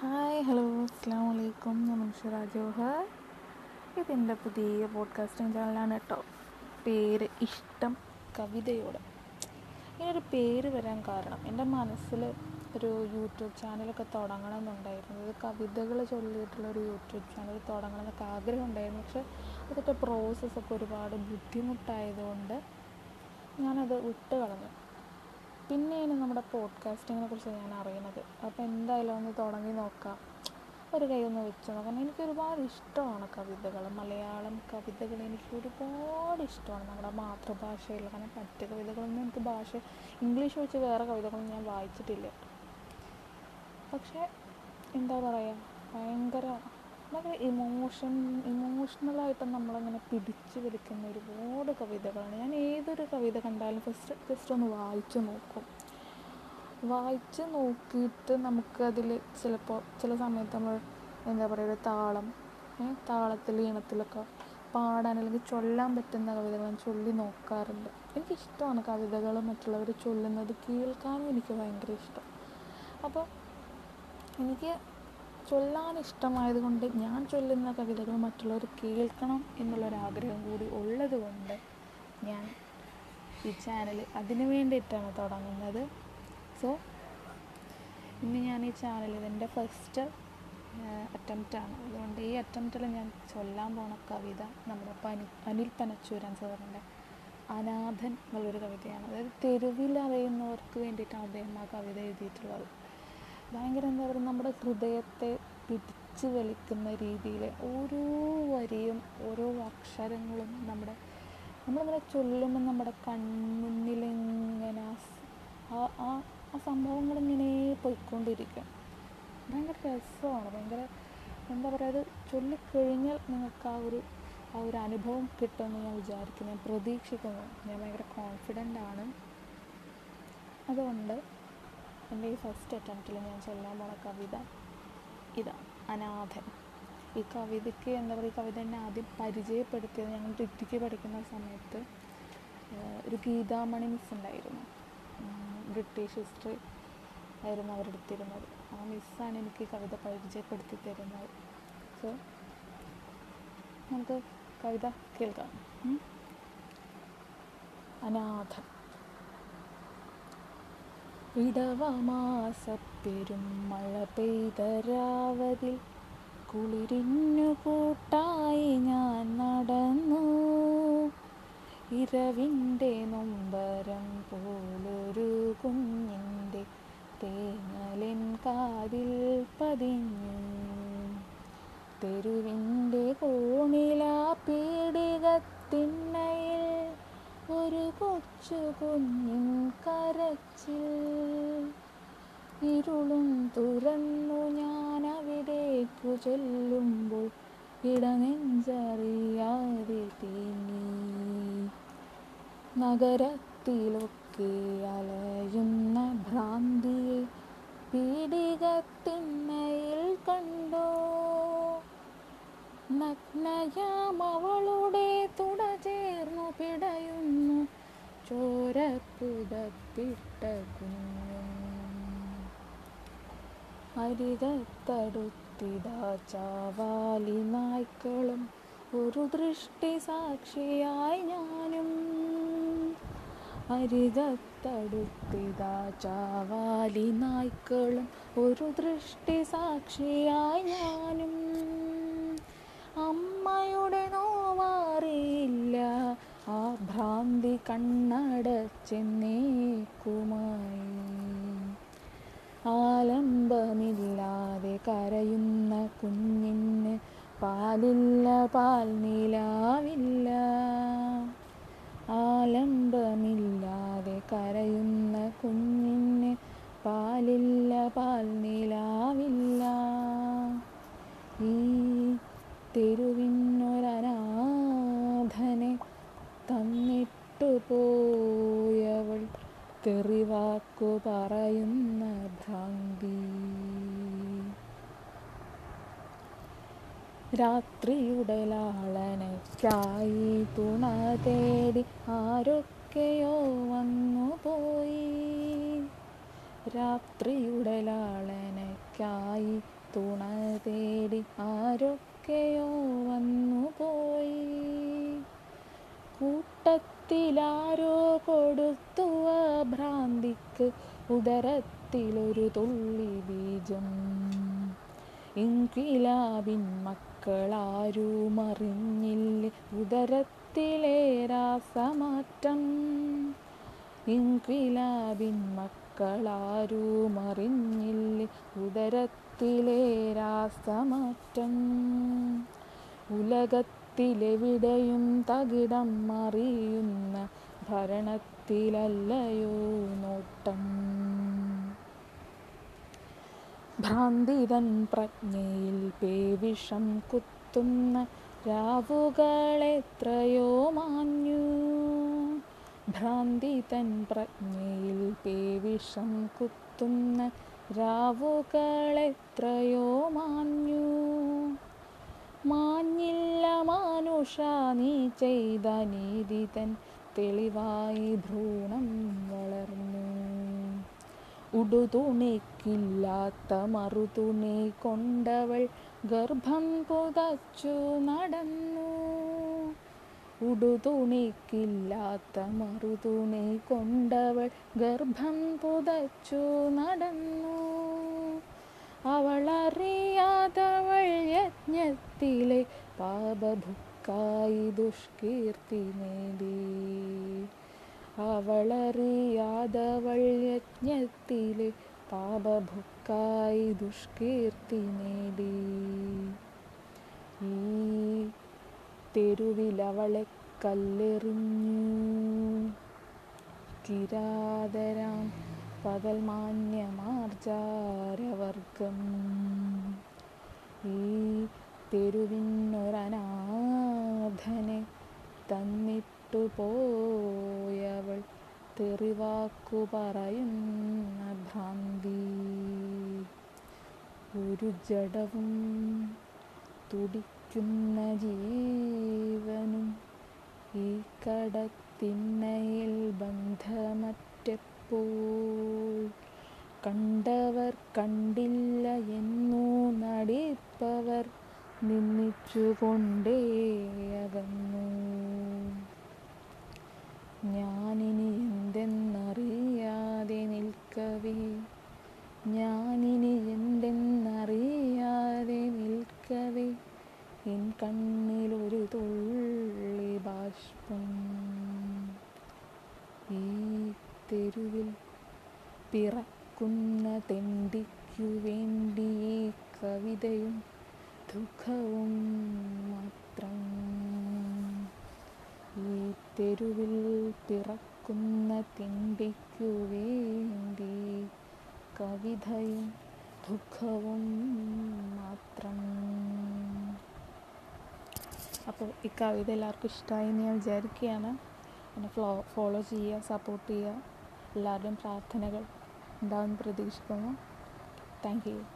Hi hello അസ്സാം വലൈക്കും ഞാൻ മുൻഷിറ ജോഹർ ഇതെന്റെ പുതിയ പോഡ്കാസ്റ്റിംഗ് ചാനലാണ് കേട്ടോ പേര് ഇഷ്ടം കവിതയോട്. ഇങ്ങനൊരു പേര് വരാൻ കാരണം എന്റെ മനസ്സിൽ ഒരു യൂട്യൂബ് ചാനലൊക്കെ തുടങ്ങണമെന്നുണ്ടായിരുന്നു. ഇത് കവിതകൾ ചൊല്ലിയിട്ടുള്ള ഒരു യൂട്യൂബ് ചാനൽ തുടങ്ങണം എന്നൊക്കെ ആഗ്രഹം ഉണ്ടായിരുന്നു പക്ഷെ അതിന്റെ പ്രോസസ്സൊക്കെ ഒരുപാട് ബുദ്ധിമുട്ടായതുകൊണ്ട് ഞാനത് വിട്ട് കളഞ്ഞു പിന്നെയാണ് നമ്മുടെ പോഡ്കാസ്റ്റിങ്ങിനെ കുറിച്ച് ഞാൻ അറിയുന്നത്. അപ്പോൾ എന്തായാലും ഒന്ന് തുടങ്ങി നോക്കാം. ഒരു കൈ ഒന്ന് വെച്ച് നോക്കാം. എനിക്ക് ഒരുപാട് ഇഷ്ടമാണ് കവിതകൾ. മലയാളം കവിതകൾ എനിക്ക് ഒരുപാട് ഇഷ്ടമാണ്. നമ്മുടെ മാതൃഭാഷയിൽ കാരണം മറ്റ് കവിതകളൊന്നും എനിക്ക് ഭാഷ ഇംഗ്ലീഷ് വെച്ച് വേറെ കവിതകളൊന്നും ഞാൻ വായിച്ചിട്ടില്ല. പക്ഷേ എന്താ പറയുക ഭയങ്കര ഇമോഷൻ ഇമോഷണലായിട്ട് നമ്മളങ്ങനെ പിടിച്ചു വലിക്കുന്ന ഒരുപാട് കവിതകളാണ്. ഞാൻ ഏതൊരു കവിത കണ്ടാലും ഫസ്റ്റ് ജസ്റ്റ് ഒന്ന് വായിച്ചു നോക്കും. വായിച്ച് നോക്കിയിട്ട് നമുക്കതിൽ ചിലപ്പോൾ ചില സമയത്ത് നമ്മൾ എന്താ പറയുക ഒരു താളം താളത്തിൽ ഈണത്തിലൊക്കെ പാടാൻ അല്ലെങ്കിൽ ചൊല്ലാൻ പറ്റുന്ന കവിതകൾ ഞാൻ ചൊല്ലി നോക്കാറുണ്ട്. എനിക്കിഷ്ടമാണ് കവിതകൾ മറ്റുള്ളവർ ചൊല്ലുന്നത് കേൾക്കാനും എനിക്ക് ഭയങ്കര ഇഷ്ടം. അപ്പോൾ എനിക്ക് ചൊല്ലാൻ ഇഷ്ടമായത് കൊണ്ട് ഞാൻ ചൊല്ലുന്ന കവിതകൾ മറ്റുള്ളവർ കേൾക്കണം എന്നുള്ളൊരാഗ്രഹം കൂടി ഉള്ളത് കൊണ്ട് ഞാൻ ഈ ചാനൽ അതിനു വേണ്ടിയിട്ടാണ് തുടങ്ങുന്നത്. സോ ഇന്ന് ഞാൻ ഈ ചാനൽ എന്റെ ഫസ്റ്റ് അറ്റംപ്റ്റാണ് അതുകൊണ്ട് ഈ അറ്റംപ്റ്റിൽ ഞാൻ ചൊല്ലാൻ പോണ കവിത നമ്മുടെ പനി അനിൽ പനച്ചൂരൻ സാറിന്റെ അനാഥൻ എന്നുള്ളൊരു കവിതയാണ്. അതായത് തെരുവിൽ അറിയുന്നവർക്ക് വേണ്ടിയിട്ടാണ് അദ്ദേഹം ആ കവിത എഴുതിയിട്ടുള്ളത്. ഭയങ്കര എന്താ പറയുക നമ്മുടെ ഹൃദയത്തെ പിടിച്ചു വലിക്കുന്ന രീതിയിൽ ഓരോ വരിയും ഓരോ അക്ഷരങ്ങളും നമ്മുടെ നമ്മളിങ്ങനെ ചൊല്ലുമ്പോൾ നമ്മുടെ കൺമുന്നിലിങ്ങനെ ആ ആ ആ സംഭവങ്ങളിങ്ങനെ പോയിക്കൊണ്ടിരിക്കും. ഭയങ്കര രസമാണ് ഭയങ്കര എന്താ പറയുക അത് ചൊല്ലിക്കഴിഞ്ഞാൽ നിങ്ങൾക്ക് ആ ഒരു ആ ഒരു അനുഭവം കിട്ടുമെന്ന് ഞാൻ വിചാരിക്കുന്നു ഞാൻ പ്രതീക്ഷിക്കുന്നു. ഞാൻ ഭയങ്കര കോൺഫിഡന്റ് ആണ്. അതുകൊണ്ട് എന്റെ ഈ ഫസ്റ്റ് അറ്റംപ്റ്റിൽ ഞാൻ ചൊല്ലാൻ പോണ കവിത ഇതാ അനാഥൻ. ഈ കവിതയ്ക്ക് എന്താ പറയുക ഈ കവിത എന്നെ ആദ്യം പരിചയപ്പെടുത്തിയത് ഞങ്ങൾ ഡിഗ്രിക്ക് പഠിക്കുന്ന സമയത്ത് ഒരു ഗീതാമണി മിസ് ഉണ്ടായിരുന്നു. ബ്രിട്ടീഷ് ഹിസ്റ്ററി ആയിരുന്നു അവരെടുത്തിരുന്നത് ആ മിസ്സാണ് എനിക്ക് കവിത പരിചയപ്പെടുത്തി തരുന്നത്. സോ നമുക്ക് കവിത കേൾക്കാം. ഉം. ഇടവമാസപ്പെരും മഴ പെയ്തരാവതിൽ കുളിരിഞ്ഞു കൂട്ടായി ഞാൻ നടന്നു. ഇരവിന്റെ നൊമ്പരം പോലൊരു കുഞ്ഞിന്റെ തേങ്ങലിൻ കാതിൽ പതിഞ്ഞു. തെരുവിന്റെ കോണിലാ പീഡികത്തിണ്ണയിൽ ഒരു കൊച്ചു കുഞ്ഞിൻ കരച്ചിൽ. ഇരുളും തുറന്നു ഞാൻ അവിടേക്കു ചെല്ലുമ്പോൾ ഇടനെഞ്ചറിയാതെ തീങ്ങി. നഗരത്തിലൊക്കെ അലയുന്ന ഭ്രാന്തിയെ പീഡികത്തിന്മയിൽ കണ്ടോ? നഗ്നയാം അവളുടെ തുട ചേർന്നു പിടയുന്നു. ചോരപ്പുതപ്പിട്ട കുഞ്ഞും അരികത്തടുത്തിതാ ചാവാലി നായ്ക്കളും ഒരു ദൃഷ്ടി സാക്ഷിയായി ഞാനും. അരികത്തടുത്തിതാ ചാവാലി നായ്ക്കളും ഒരു ദൃഷ്ടി സാക്ഷിയായി ഞാനും. അമ്മയുടെ നോവാറിയില്ല ആ ഭ്രാന്തി കണ്ണടച്ചെന്നേക്കുമായി ആലംബമില്ലാതെ കരയുന്ന കുഞ്ഞിന് പാലില്ല പാൽ നിലാവില്ല. ആലംബമില്ലാതെ കരയുന്ന കുഞ്ഞിന് പാലില്ല പാൽ നിലാവില്ല. ഈ തെരുവിനൊരനാഥനെ തന്നിട്ടു പോയവൾ തെറിവാക്കു പറയുന്ന ഭ്രാന്തി. രാത്രിയുടെ ലാളനയ്ക്കായി തുണ തേടി ആരൊക്കെയോ വന്നു പോയി രാത്രിയുടെ ലാളനയ്ക്കായി തുണ തേടി ആരൊക്കെയോ വന്നുപോയി. കൂട്ടത്തിലാരോ ആ ഭ്രാന്തിക്ക് ഉദരത്തിലൊരു തുള്ളി ബീജം. ഇൻകിലാബിൻ മക്കളാരും അറിഞ്ഞില്ലേ ഉദരത്തിലെ രാസമാറ്റം ഇൻകിലാബിൻ മക്കളാരും അറിഞ്ഞില്ലേ ഉദരത്തിലെ രാസമാറ്റം ഉലകത്തിലെവിടെയും തകിടം മറിയുന്ന ഭരണത്തിലല്ലയോ നോട്ടം. ഭ്രാന്തിതൻ പ്രജ്ഞയിൽ പേവിഷം കുത്തുന്ന രാവുകളെത്രയോ മാഞ്ഞു. ഭ്രാന്തിതൻ പ്രജ്ഞയിൽ പേവിഷം കുത്തുന്ന രാവുകളെത്രയോ മാഞ്ഞു. മാഞ്ഞില്ല മാനുഷ നീ ചെയ്ത നീതി തൻ തെളിവായി ഭ്രൂണം വളർന്നു. ഉടുതുണിക്കില്ലാത്ത മറുതുണി കൊണ്ടവൾ ഗർഭം പുതച്ചു നടന്നു. ഉടുതുണിക്കില്ലാത്ത മറുതുണി കൊണ്ടവൾ ഗർഭം പുതച്ചു നടന്നു. അവളറിയാതവൾ യജ്ഞത്തിലെ പാപഭുക്കായി ദുഷ്കീർത്തി നേടി. അവളറിയാതവൾ യജ്ഞത്തിലെ പാപഭുക്കായി ദുഷ്കീർത്തി നേടി. ഈ തെരുവിലവളെ കല്ലെറിഞ്ഞു. കിരാതരാം പകൽ മാന്യമാർജാരവർഗം ഈ തെരുവിനൊരനാഥനെ തന്നിട്ടു പോയവൾ തെറിവാക്കു പറയുന്ന ഭ്രാന്തി. ഒരു ജഡവും തുടിക്കുന്ന ജീവനും ഈ കടത്തിണ്ണയിൽ ബന്ധമറ്റപ്പോൾ കണ്ടവർ കണ്ടില്ല എന്നു നടിപ്പവർ നിന്നിച്ചുകൊണ്ടേ അകന്നു. ഞാനിനി എന്തെന്നറിയാതെ നിൽക്കവേ ഞാനിനി എന്തെന്നറിയാതെ നിൽക്കവേ എൻ കണ്ണിലൊരു തുള്ളി ബാഷ്പം ഈ തെരുവിൽ പിറക്കുന്ന ഈ കവിതയും ദുഃഖവും മാത്രം. ഈ തെരുവിൽ പിറക്കുന്ന തിണ്ടിക്കു വേണ്ടി കവിതയും ദുഃഖവും മാത്രം. അപ്പോൾ ഈ കവിത എല്ലാവർക്കും ഇഷ്ടമായി എന്ന് ഞാൻ വിചാരിക്കുകയാണ്. എന്നെ ഫ്ലോ ഫോളോ ചെയ്യുക സപ്പോർട്ട് ചെയ്യുക. എല്ലാവരുടെയും പ്രാർത്ഥനകൾ ഉണ്ടാകുമെന്ന് പ്രതീക്ഷിക്കുന്നു. Thank you.